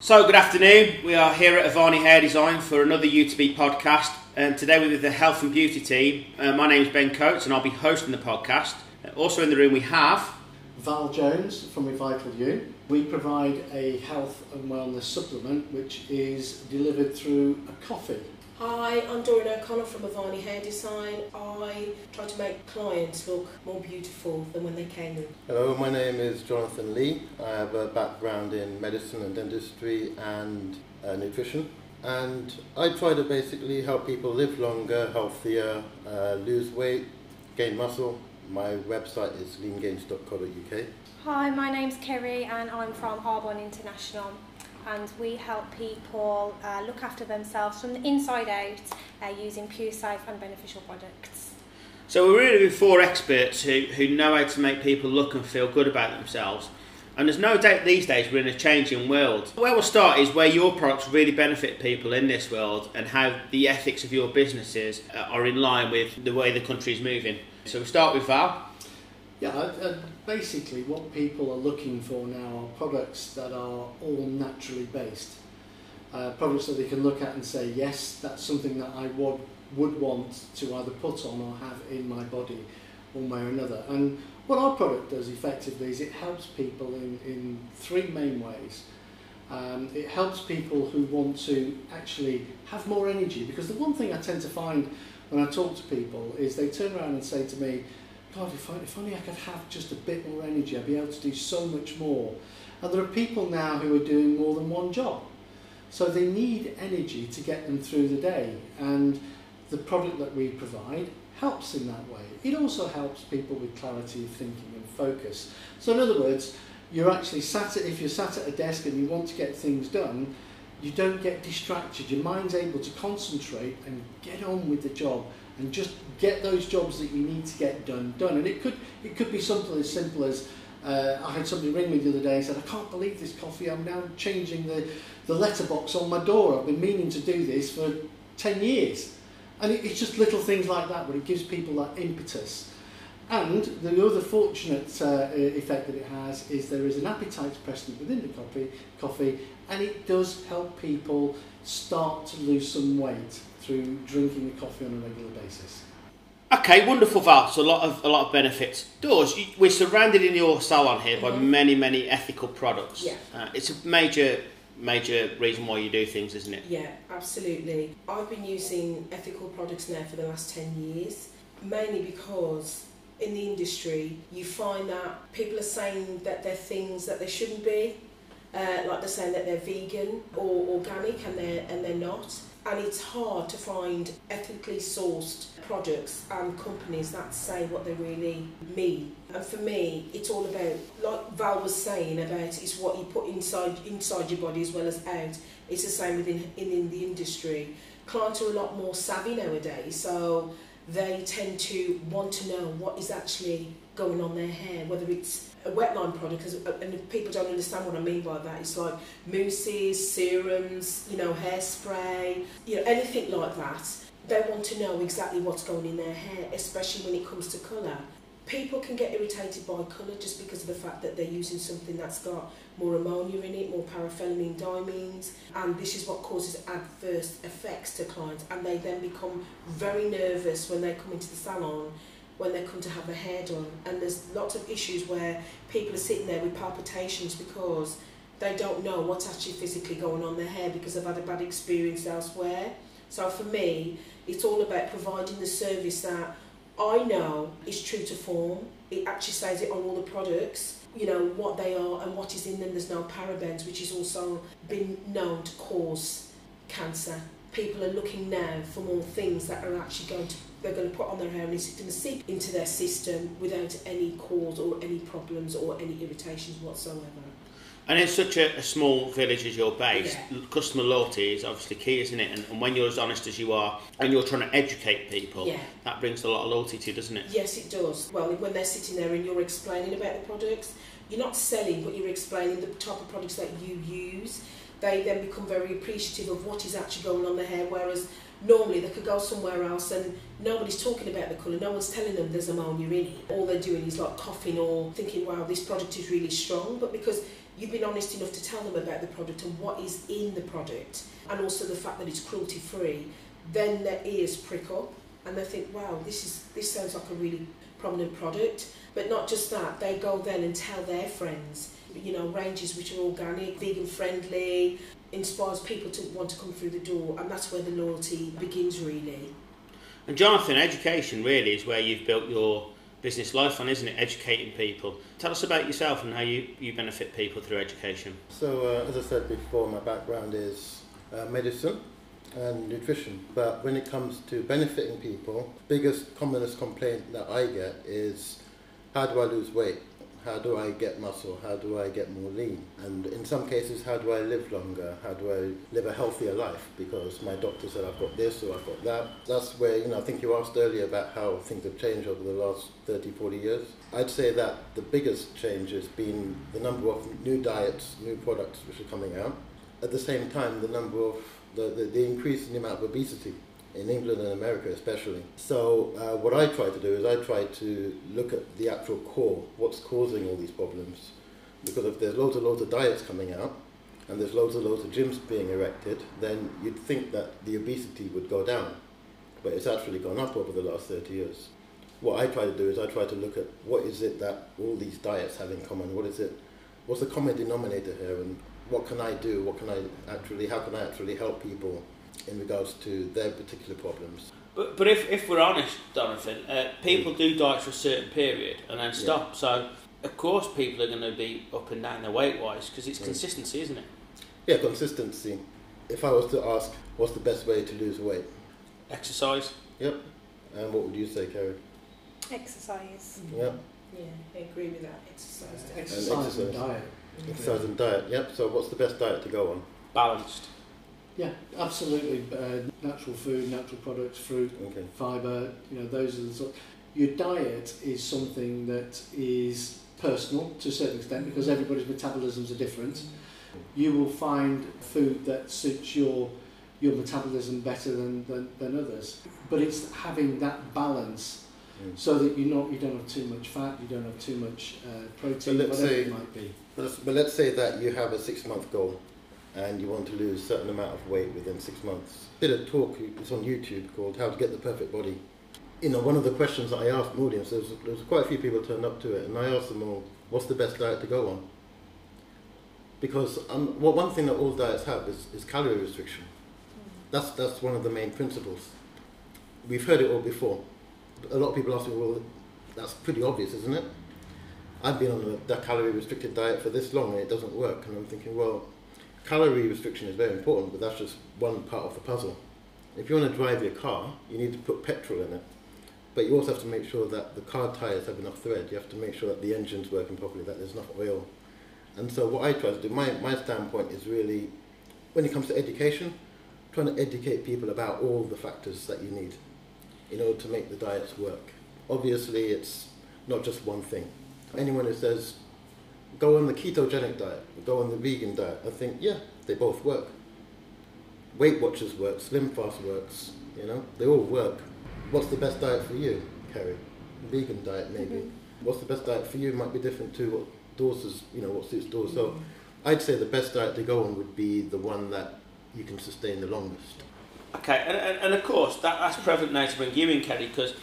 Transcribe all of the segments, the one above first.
So, good afternoon. We are here at Avani Hair Design for another U2B podcast. And today we're with the health and beauty team. Uh, my name is Ben Coates and I'll be hosting the podcast. Uh, also in the room we have Val Jones from Revital U. We provide a health and wellness supplement which is delivered through a coffee. Hi, I'm Doreen O'Connell from Avani Hair Design. I try to make clients look more beautiful than when they came in. Hello, my name is Jonathan Lee. I have a background in medicine and dentistry and uh, nutrition. And I try to basically help people live longer, healthier, uh, lose weight, gain muscle. My website is leangains.co.uk. Hi, my name's Kerry and I'm from Arbonne International and we help people uh, look after themselves from the inside out uh, using pure, safe and beneficial products. So we're really with four experts who, who know how to make people look and feel good about themselves. And there's no doubt these days we're in a changing world. Where we'll start is where your products really benefit people in this world and how the ethics of your businesses uh, are in line with the way the country is moving. So we'll start with Val. Yeah, uh, basically what people are looking for now are products that are all naturally based. Uh, products that they can look at and say, yes, that's something that I would, would want to either put on or have in my body one way or another. And what our product does effectively is it helps people in, in three main ways. Um, it helps people who want to actually have more energy because the one thing I tend to find when I talk to people is they turn around and say to me, God, if, I, if only I could have just a bit more energy, I'd be able to do so much more. And there are people now who are doing more than one job. So they need energy to get them through the day. And the product that we provide helps in that way. It also helps people with clarity of thinking and focus. So in other words, you're actually sat at, if you're sat at a desk and you want to get things done, you don't get distracted. Your mind's able to concentrate and get on with the job and just get those jobs that you need to get done done. And it could it could be something as simple as uh, I had somebody ring me the other day and said, I can't believe this coffee. I'm now changing the, the letterbox on my door. I've been meaning to do this for 10 years. And it, it's just little things like that, but it gives people that impetus. And the other fortunate uh, effect that it has is there is an appetite suppressant within the coffee, coffee, and it does help people start to lose some weight through drinking the coffee on a regular basis. Okay, wonderful, Val. So a lot of a lot of benefits. Does we're surrounded in your salon here by Mhm. many many ethical products. Yeah. Uh, it's a major major reason why you do things, isn't it? Yeah, absolutely. I've been using ethical products now for the last 10 years, mainly because in the industry you find that people are saying that they're things that they shouldn't be. Uh, like they're saying that they're vegan or organic and they're, and they're not. And it's hard to find ethically sourced products and companies that say what they really mean. And for me, it's all about, like Val was saying about, it's what you put inside inside your body as well as out. It's the same within in, in the industry. Clients are a lot more savvy nowadays, so they tend to want to know what is actually going on their hair, whether it's a wet line product, 'cause- uh, and if people don't understand what I mean by that. It's like mousses, serums, you know, hairspray, you know, anything like that. They want to know exactly what's going in their hair, especially when it comes to colour. People can get irritated by colour just because of the fact that they're using something that's got more ammonia in it, more paraphenylene diamines, and this is what causes adverse effects to clients, and they then become very nervous when they come into the salon when they come to have their hair done. And there's lots of issues where people are sitting there with palpitations because they don't know what's actually physically going on their hair because they've had a bad experience elsewhere. So for me, it's all about providing the service that I know is true to form. It actually says it on all the products, you know, what they are and what is in them. There's no parabens, which is also been known to cause cancer. People are looking now for more things that are actually going to they're going to put on their hair and it's going to seep into their system without any cause or any problems or any irritations whatsoever. And in such a, a small village as you're based, Yeah. customer loyalty is obviously key, isn't it? And, and when you're as honest as you are and you're trying to educate people, Yeah. that brings a lot of loyalty to you, doesn't it? Yes, it does. Well, when they're sitting there and you're explaining about the products, you're not selling, but you're explaining the type of products that you use. They then become very appreciative of what is actually going on their hair, whereas normally they could go somewhere else and nobody's talking about the colour, no one's telling them there's ammonia in it. All they're doing is like coughing or thinking, wow, this product is really strong, but because you've been honest enough to tell them about the product and what is in the product, and also the fact that it's cruelty free, then their ears prick up and they think, wow, this is this sounds like a really prominent product. But not just that, they go then and tell their friends, you know, ranges which are organic, vegan friendly, inspires people to want to come through the door, and that's where the loyalty begins really. And Jonathan, education really is where you've built your business life on, isn't it? Educating people. Tell us about yourself and how you, you benefit people through education. So, uh, as I said before, my background is uh, medicine and nutrition. But when it comes to benefiting people, biggest commonest complaint that I get is how do I lose weight? How do I get muscle? How do I get more lean? And in some cases, how do I live longer? How do I live a healthier life? Because my doctor said I've got this or I've got that. That's where, you know, I think you asked earlier about how things have changed over the last 30, 40 years. I'd say that the biggest change has been the number of new diets, new products which are coming out. At the same time, the number of, the, the, the increase in the amount of obesity in England and America especially. So uh, what I try to do is I try to look at the actual core, what's causing all these problems. Because if there's loads and loads of diets coming out, and there's loads and loads of gyms being erected, then you'd think that the obesity would go down. But it's actually gone up over the last 30 years. What I try to do is I try to look at what is it that all these diets have in common? What is it? What's the common denominator here? And what can I do? What can I actually, how can I actually help people in regards to their particular problems. But, but if, if we're honest, Jonathan, uh, people do diet for a certain period and then stop. Yeah. So, of course, people are going to be up and down their weight wise because it's yeah. consistency, isn't it? Yeah, consistency. If I was to ask, what's the best way to lose weight? Exercise. Yep. And what would you say, Kerry? Exercise. Mm-hmm. Yep. Yeah, I agree with that. Exercise. Uh, exercise, and, exercise. and diet. Exercise and diet. Yep. So, what's the best diet to go on? Balanced. Yeah, absolutely. Uh, natural food, natural products, fruit, okay. fibre, you know, those are the sort. Your diet is something that is personal to a certain extent because everybody's metabolisms are different. You will find food that suits your your metabolism better than, than, than others. But it's having that balance mm. so that you not you don't have too much fat, you don't have too much uh, protein, whatever say, it might be. But let's say that you have a six month goal and you want to lose a certain amount of weight within six months. I did a talk, it's on YouTube, called How to Get the Perfect Body. You know, one of the questions that I asked the audience, there was, there was quite a few people turned up to it, and I asked them all, what's the best diet to go on? Because um, well, one thing that all diets have is, is calorie restriction. That's, that's one of the main principles. We've heard it all before. A lot of people ask me, well, that's pretty obvious, isn't it? I've been on a, a calorie restricted diet for this long and it doesn't work. And I'm thinking, well, calorie restriction is very important, but that's just one part of the puzzle. If you want to drive your car, you need to put petrol in it. But you also have to make sure that the car tyres have enough thread. You have to make sure that the engine's working properly, that there's enough oil. And so what I try to do, my, my standpoint is really, when it comes to education, trying to educate people about all the factors that you need in order to make the diets work. Obviously, it's not just one thing. Anyone who says go on the ketogenic diet, go on the vegan diet. I think, yeah, they both work. Weight Watchers works, Slim Fast works, you know, they all work. What's the best diet for you, Kerry? Vegan diet, maybe. Mm-hmm. What's the best diet for you might be different to what Dorz you know, what suits Dorz. Mm-hmm. So I'd say the best diet to go on would be the one that you can sustain the longest. Okay, and, and, and of course, that, that's prevalent now to bring you in, Kerry, because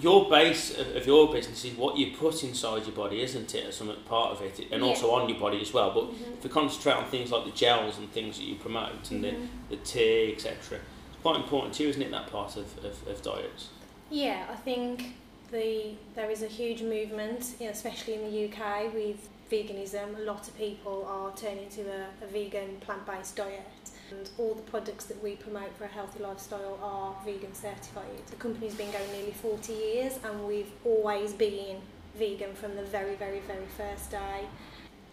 your base of, your business is what you put inside your body, isn't it? As some part of it, and yeah. also on your body as well. But mm-hmm. if we concentrate on things like the gels and things that you promote and mm-hmm. the, the tea, etc., it's quite important too, isn't it? That part of, of, of diets. Yeah, I think the there is a huge movement, you know, especially in the UK with veganism. A lot of people are turning to a, a vegan plant-based diet and all the products that we promote for a healthy lifestyle are vegan certified. The company's been going nearly 40 years and we've always been vegan from the very, very, very first day.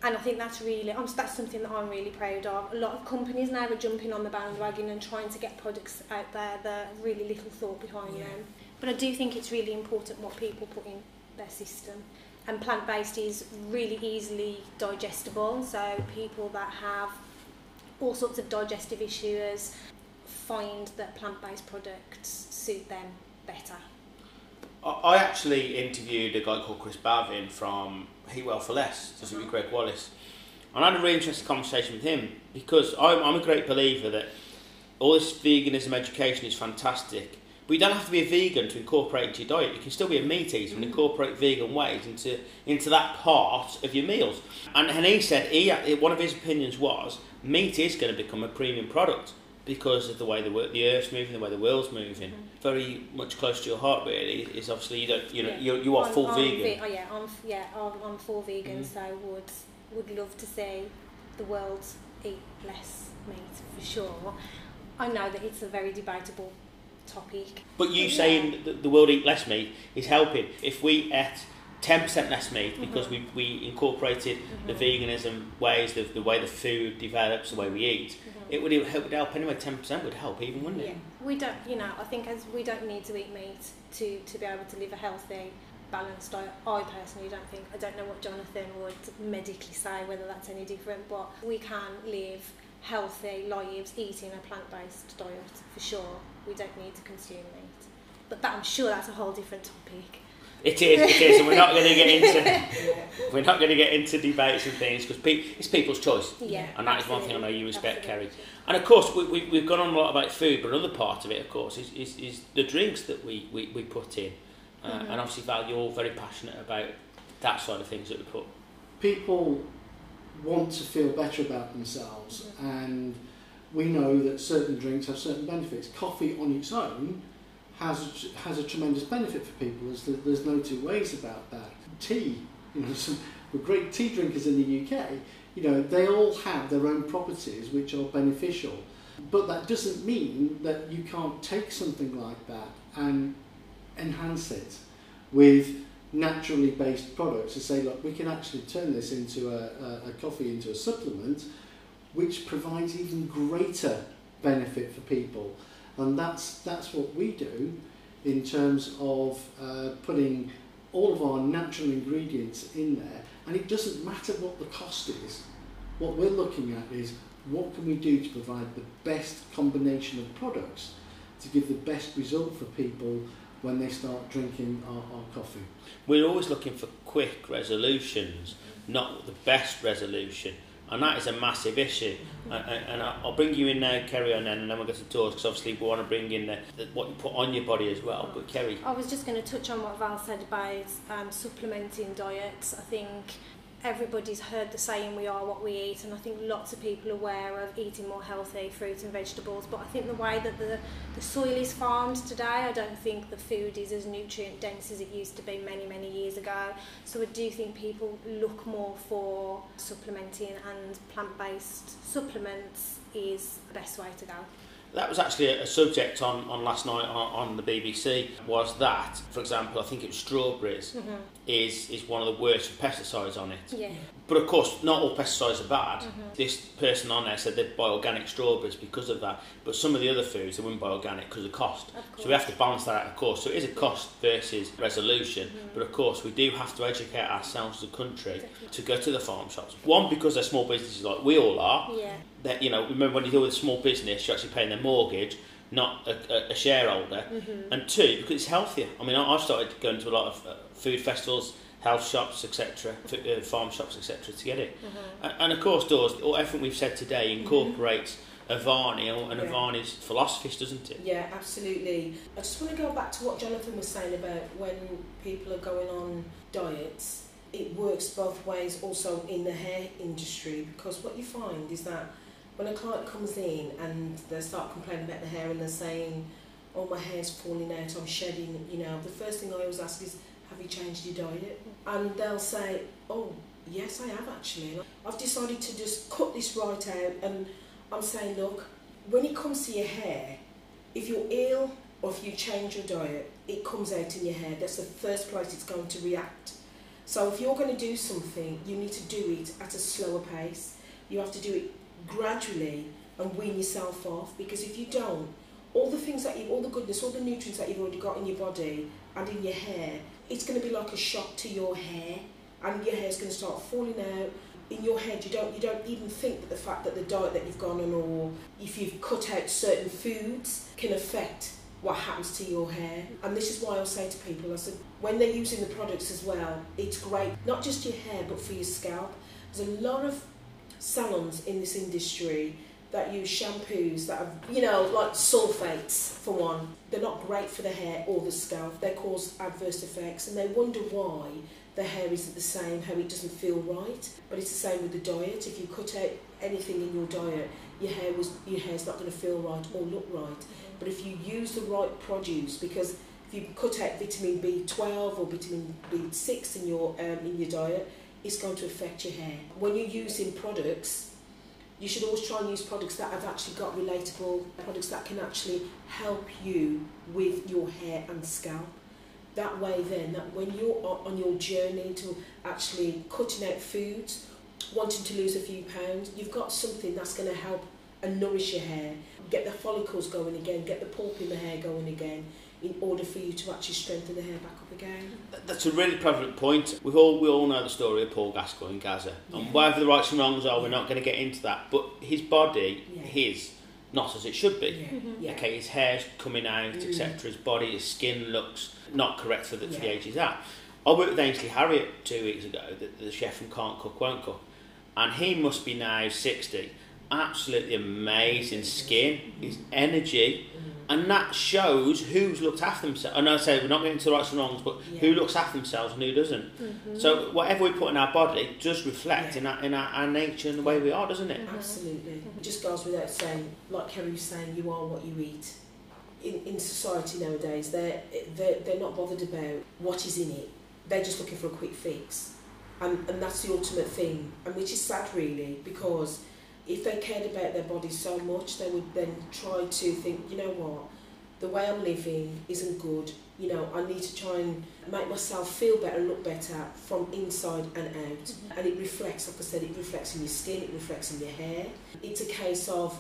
And I think that's really, that's something that I'm really proud of. A lot of companies now are jumping on the bandwagon and trying to get products out there that really little thought behind yeah. them. But I do think it's really important what people put in their system. And plant-based is really easily digestible, so people that have all sorts of digestive issues find that plant-based products suit them better. I actually interviewed a guy called Chris Bavin from Eat Well for Less, to uh-huh. with Gregg Wallace, And I had a really interesting conversation with him because I'm, I'm a great believer that all this veganism education is fantastic. But you don't have to be a vegan to incorporate into your diet. You can still be a meat eater and incorporate vegan ways into into that part of your meals. And, and he said he one of his opinions was meat is going to become a premium product because of the way the the earth's moving, the way the world's moving. Mm. Very much close to your heart, really. Is obviously you don't you know yeah. you you are I'm, full I'm vegan. Ve- oh yeah, I'm yeah I'm, I'm full vegan, mm. so would would love to see the world eat less meat for sure. I know that it's a very debatable topic. But you saying that the world eat less meat is helping. If we ate 10% less meat mm-hmm. because we, we incorporated mm-hmm. the veganism ways, the, the way the food develops, the way we eat, mm-hmm. it would help, would help anyway. 10% would help even, wouldn't it? Yeah. We don't, you know, I think as we don't need to eat meat to, to be able to live a healthy, balanced diet. I personally don't think, I don't know what Jonathan would medically say, whether that's any different, but we can live healthy lives eating a plant-based diet for sure. We don't need to consume meat. But that, I'm sure that's a whole different topic. It is, it is, and we're not going to get into we're not going to get into debates and things because pe- it's people's choice. Yeah, and that is one thing I know you respect, absolutely. Kerry. And of course, we, we, we've gone on a lot about food, but another part of it, of course, is, is, is the drinks that we, we, we put in. Uh, mm-hmm. And obviously, Val, you're all very passionate about that side of things that we put. People want to feel better about themselves, mm-hmm. and we know that certain drinks have certain benefits. Coffee on its own has has a tremendous benefit for people. There's, there's no two ways about that. Tea, you know, some great tea drinkers in the UK. You know, they all have their own properties which are beneficial. But that doesn't mean that you can't take something like that and enhance it with naturally based products to say, look, we can actually turn this into a, a, a coffee into a supplement which provides even greater benefit for people. And that's, that's what we do in terms of uh, putting all of our natural ingredients in there. And it doesn't matter what the cost is. What we're looking at is what can we do to provide the best combination of products to give the best result for people when they start drinking our, our coffee. We're always looking for quick resolutions, not the best resolution. And that is a massive issue. Mm-hmm. And, I'll bring you in now, Kerry, on then, and then we'll get to Dorz, because obviously we want to bring in the, the, what you put on your body as well. But Kerry. I was just going to touch on what Val said about um, supplementing diets. I think everybody's heard the saying we are what we eat and I think lots of people are aware of eating more healthy fruits and vegetables but I think the way that the, the soil is farmed today I don't think the food is as nutrient dense as it used to be many many years ago so I do think people look more for supplementing and plant-based supplements is the best way to go. That was actually a subject on, on last night on, on the BBC. Was that, for example, I think it was strawberries, mm-hmm. is is one of the worst for pesticides on it. Yeah. But of course, not all pesticides are bad. Mm-hmm. This person on there said they'd buy organic strawberries because of that. But some of the other foods they wouldn't buy organic because of cost. Of so we have to balance that out, of course. So it is a cost versus resolution. Mm-hmm. But of course, we do have to educate ourselves as a country exactly. to go to the farm shops. One, because they're small businesses like we all are. Yeah. That you know, remember when you deal with a small business, you're actually paying their mortgage not a, a, shareholder, mm-hmm. and two because it's healthier. I mean, I've started going to a lot of uh, food festivals health shops, etc., uh, farm shops, etc., to get it. Mm-hmm. And, and, of course, does everything we've said today mm-hmm. incorporates. Avani and yeah. Avani's philosophies, doesn't it? Yeah, absolutely. I just want to go back to what Jonathan was saying about when people are going on diets. It works both ways, also in the hair industry, because what you find is that when a client comes in and they start complaining about the hair and they're saying, "Oh, my hair's falling out, I'm shedding," you know, the first thing I always ask is, "Have you changed your diet?" and they'll say, oh, yes, I have actually. I've decided to just cut this right out and I'm saying, look, when it comes to your hair, if you're ill or if you change your diet, it comes out in your hair. That's the first place it's going to react. So if you're going to do something, you need to do it at a slower pace. You have to do it gradually and wean yourself off because if you don't, all the things that you, all the goodness, all the nutrients that you've already got in your body and in your hair it's going to be like a shock to your hair and your hair's going to start falling out. In your head you don't you don't even think that the fact that the diet that you've gone on or if you've cut out certain foods can affect what happens to your hair. And this is why I'll say to people I said when they're using the products as well it's great not just your hair but for your scalp. There's a lot of salons in this industry that use shampoos that have, you know, like sulfates for one. They're not great for the hair or the scalp. They cause adverse effects and they wonder why the hair isn't the same, how it doesn't feel right. But it's the same with the diet. If you cut out anything in your diet, your hair was your hair's not going to feel right or look right. But if you use the right produce, because if you cut out vitamin B12 or vitamin B6 in your um, in your diet, it's going to affect your hair. When you're using products, you should always try and use products that have actually got relatable products that can actually help you with your hair and scalp. That way, then, that when you're on your journey to actually cutting out foods, wanting to lose a few pounds, you've got something that's going to help and nourish your hair, get the follicles going again, get the pulp in the hair going again, in order for you to actually strengthen the hair back up again. That's a really prevalent point. We all we all know the story of Paul Gascoigne in Gazza, and Yeah. whatever the rights and wrongs are, we're not going to get into that. But his body, Yeah. his, not as it should be. Yeah, yeah. Okay, his hair's coming out, Mm. etc. His body, his skin looks not correct for the, for the Yeah. age he's at. I worked with Ainsley Harriott two weeks ago, the, the chef from Can't Cook Won't Cook, and he must be now 60. Absolutely amazing skin, his energy, and that shows who's looked after themselves. And I say we're not getting to the rights and wrongs, but who looks after themselves and who doesn't. Mm-hmm. So whatever we put in our body does reflect Yeah. in, our, in our, our nature and the way we are, doesn't it? Mm-hmm. Absolutely. It mm-hmm. just goes without saying, like Kerry was saying, you are what you eat. In, in society nowadays, they're, they're, they're not bothered about what is in it. They're just looking for a quick fix. And, and that's the ultimate thing, and which is sad really, because if they cared about their bodies so much, they would then try to think, you know what, the way I'm living isn't good. You know, I need to try and make myself feel better, look better from inside and out. Mm-hmm. And it reflects, like I said, it reflects in your skin, it reflects in your hair. It's a case of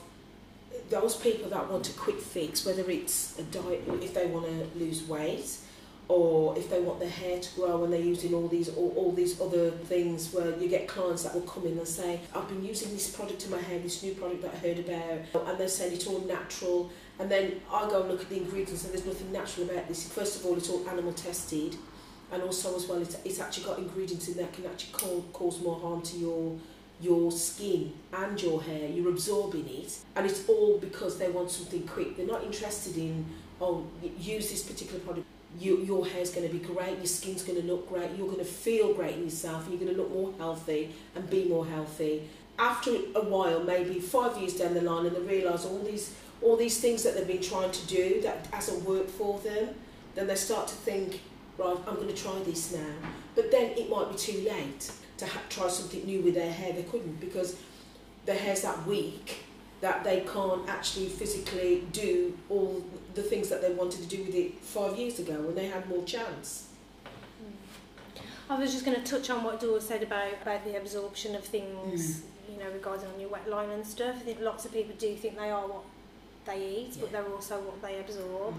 those people that want a quick fix, whether it's a diet, if they want to lose weight, or if they want their hair to grow and they're using all these all, all these other things where you get clients that will come in and say I've been using this product in my hair this new product that I heard about and they're saying it's all natural. And then I go and look at the ingredients and there's nothing natural about this. First of all it's all animal tested and also as well it's, it's actually got ingredients in that can actually cause, cause more harm to your your skin and your hair. You're absorbing it and it's all because they want something quick. They're not interested in oh use this particular product you, your hair's going to be great, your skin's going to look great, you're going to feel great in yourself, and you're going to look more healthy and be more healthy. After a while, maybe five years down the line, and they realise all these all these things that they've been trying to do that hasn't worked for them, then they start to think, right, I'm going to try this now. But then it might be too late to try something new with their hair. They couldn't because their hair's that weak that they can't actually physically do all the things that they wanted to do with it five years ago when they had more chance. I was just going to touch on what Dorz said about, about the absorption of things, you know, regarding on your wet line and stuff. I think lots of people do think they are what they eat, but they're also what they absorb.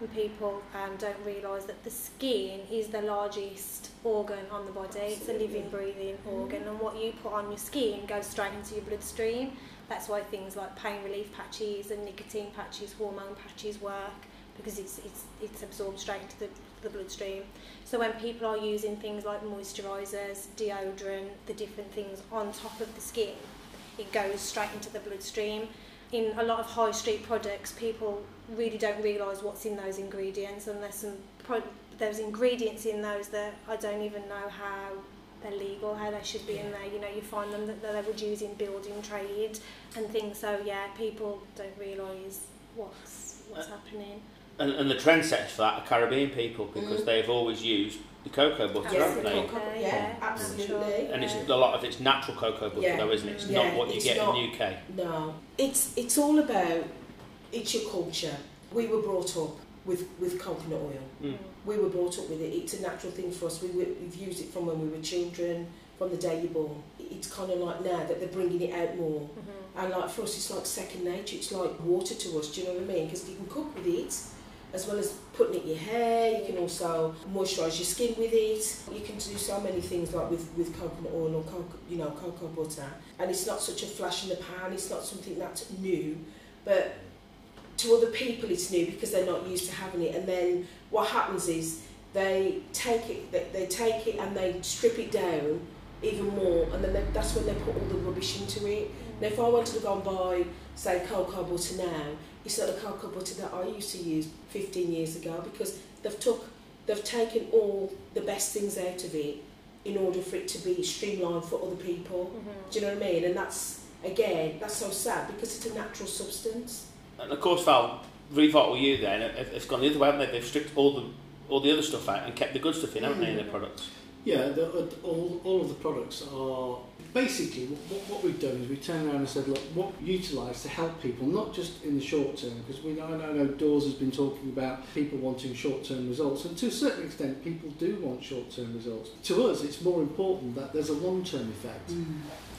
And people um, don't realise that the skin is the largest organ on the body. It's a living, Absolutely. breathing mm-hmm. organ, and what you put on your skin goes straight into your bloodstream. That's why things like pain relief patches and nicotine patches, hormone patches work because it's it's it's absorbed straight into the, the bloodstream. So when people are using things like moisturisers, deodorant, the different things on top of the skin, it goes straight into the bloodstream. In a lot of high street products, people really don't realise what's in those ingredients, and there's some pro- there's ingredients in those that I don't even know how they're legal, how they should be in there. You know, you find them that, that they would use in building trade and things. So yeah, people don't realise what's what's happening. And, and the trendsetters for that are Caribbean people because Mhm. they've always used the cocoa butter, Yes, haven't the they? cocoa- yeah, yeah, absolutely. natural. And it's a lot of it's natural cocoa butter, Yeah. though, isn't it? It's Yeah, not what you get not- in the UK. No, it's it's all about it's your culture. We were brought up with with coconut oil. Mm. We were brought up with it. It's a natural thing for us. We were, we've used it from when we were children, from the day you're born. It's kind of like now that they're bringing it out more. Mhm. And like for us, it's like second nature. It's like water to us. Do you know what I mean? Because you can cook with it, as well as putting it in your hair. You can also moisturise your skin with it. You can do so many things like with, with coconut oil or coco, you know cocoa butter. And it's not such a flash in the pan. It's not something that's new, but to other people it's new because they're not used to having it. And then what happens is they take it, they, they take it and they strip it down even more, and then they, that's when they put all the rubbish into it. Now, if I wanted to go and buy, say, cocoa butter now, it's not the cocoa butter that I used to use 15 years ago because they've took, they've taken all the best things out of it in order for it to be streamlined for other people. Mhm. Do you know what I mean? And that's again, that's so sad because it's a natural substance. And of course, Val, Revital U then, it- it's gone the other way, haven't they? They've stripped all the all the other stuff out and kept the good stuff in, haven't they, in their products? Yeah, the, uh, all, all of the products are basically what, what we've done is we've turned around and said, look, what we utilise to help people, not just in the short term, because we know, I know Dorz has been talking about people wanting short term results, and to a certain extent, people do want short term results. To us, it's more important that there's a long term effect.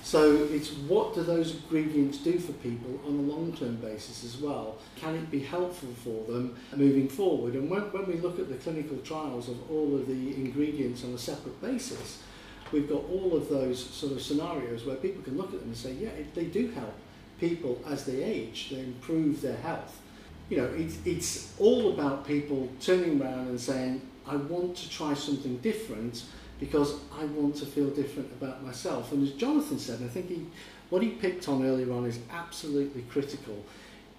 So it's what do those ingredients do for people on a long-term basis as well? Can it be helpful for them moving forward? And when, when we look at the clinical trials of all of the ingredients on a separate basis, we've got all of those sort of scenarios where people can look at them and say, yeah, it, they do help people as they age, they improve their health. You know, it's, it's all about people turning around and saying, I want to try something different because I want to feel different about myself. And as Jonathan said, I think he, what he picked on earlier on is absolutely critical.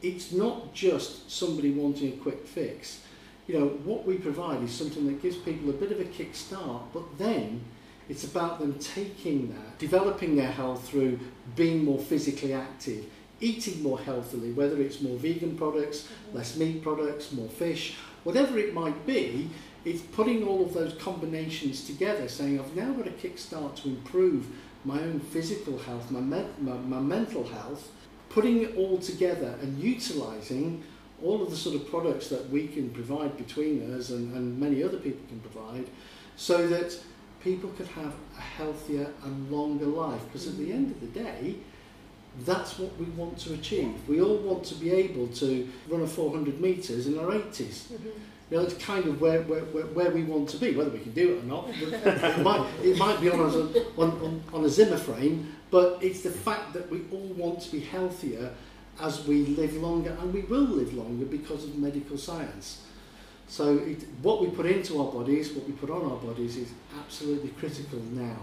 It's not just somebody wanting a quick fix. You know, what we provide is something that gives people a bit of a kick start, but then it's about them taking that, developing their health through being more physically active, eating more healthily, whether it's more vegan products, mm-hmm. less meat products, more fish, whatever it might be, it's putting all of those combinations together, saying I've now got a kickstart to improve my own physical health, my, me- my, my mental health, putting it all together and utilising all of the sort of products that we can provide between us and, and many other people can provide so that people could have a healthier and longer life. Because at the end of the day, that's what we want to achieve. We all want to be able to run a 400 metres in our 80s. Mm-hmm. You know, it's kind of where, where, where, where we want to be, whether we can do it or not. it, might, it might be on a, on, on, on a Zimmer frame, but it's the fact that we all want to be healthier as we live longer, and we will live longer because of medical science. So it, what we put into our bodies, what we put on our bodies is absolutely critical now.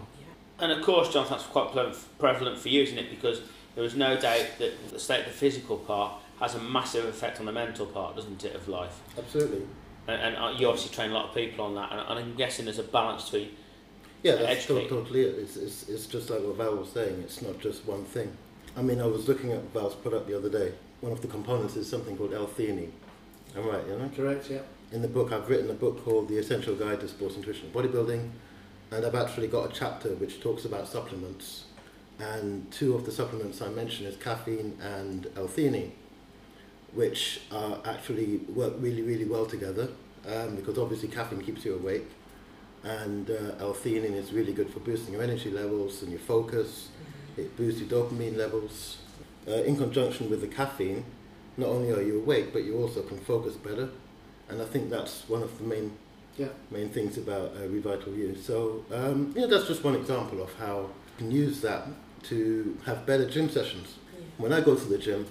And of course, John, that's quite prevalent- prevalent for you, isn't it? Because there is no doubt that the state of the physical part has a massive effect on the mental part, doesn't it, of life? Absolutely. And, and uh, you obviously train a lot of people on that, and, and I'm guessing there's a balance between. Yeah, that's to- totally it. It's, it's, it's just like what Val was saying, it's not just one thing. I mean, I was looking at Val's product the other day. One of the components is something called L-theanine. I'm right, you know? Correct? Yeah. In the book, I've written a book called The Essential Guide to Sports Nutrition and Bodybuilding, and I've actually got a chapter which talks about supplements. And two of the supplements I mentioned is caffeine and L-theanine, which are actually work really, really well together um, because obviously caffeine keeps you awake, and uh, L-theanine is really good for boosting your energy levels and your focus. It boosts your dopamine levels. Uh, in conjunction with the caffeine, not only are you awake, but you also can focus better. And I think that's one of the main Yeah. main things about uh, Revital U. So um, yeah, that's just one example of how you can use that to have better gym sessions. Yeah. When I go to the gym,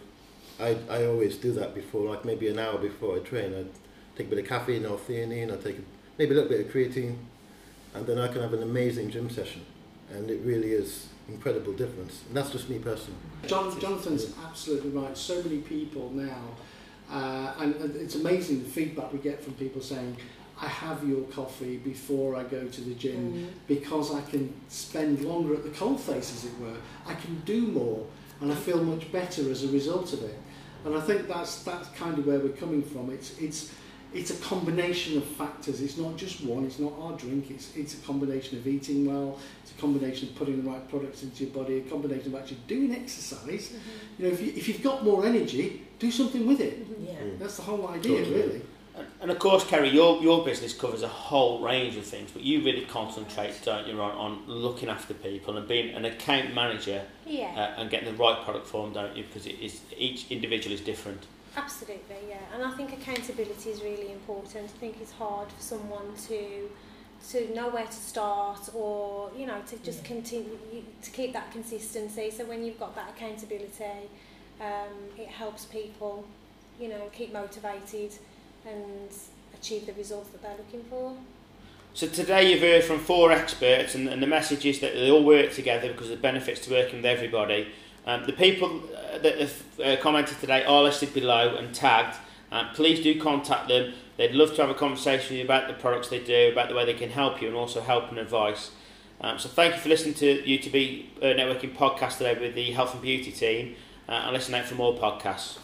I, I always do that before, like maybe an hour before I train. I take a bit of caffeine or theanine, I take a, maybe a little bit of creatine, and then I can have an amazing gym session. And it really is incredible difference. And that's just me personally. John, Jonathan's absolutely right. So many people now, uh, and, and it's amazing the feedback we get from people saying, I have your coffee before I go to the gym Mm. because I can spend longer at the coalface, as it were. I can do more, and I feel much better as a result of it. And I think that's that's kind of where we're coming from. It's it's it's a combination of factors. It's not just one. It's not our drink. It's it's a combination of eating well. It's a combination of putting the right products into your body. A combination of actually doing exercise. You know, if you if you've got more energy, do something with it. Yeah. Mm. That's the whole idea, Totally. really. And, of course, Kerry, your, your business covers a whole range of things, but you really concentrate, don't you, on, on looking after people and being an account manager Yeah. uh, and getting the right product for them, don't you? Because it is each individual is different. Absolutely, yeah. And I think accountability is really important. I think it's hard for someone to to know where to start or, you know, to just Yeah. continue to keep that consistency. So when you've got that accountability, um, it helps people, you know, keep motivated and achieve the results that they're looking for. So today you've heard from four experts, and, and the message is that they all work together because of the benefits to working with everybody. Um, the people uh, that have uh, commented today are listed below and tagged. Um, please do contact them. They'd love to have a conversation with you about the products they do, about the way they can help you, and also help and advice. Um, so thank you for listening to UTB uh, Networking podcast today with the Health and Beauty team, uh, and listen out for more podcasts.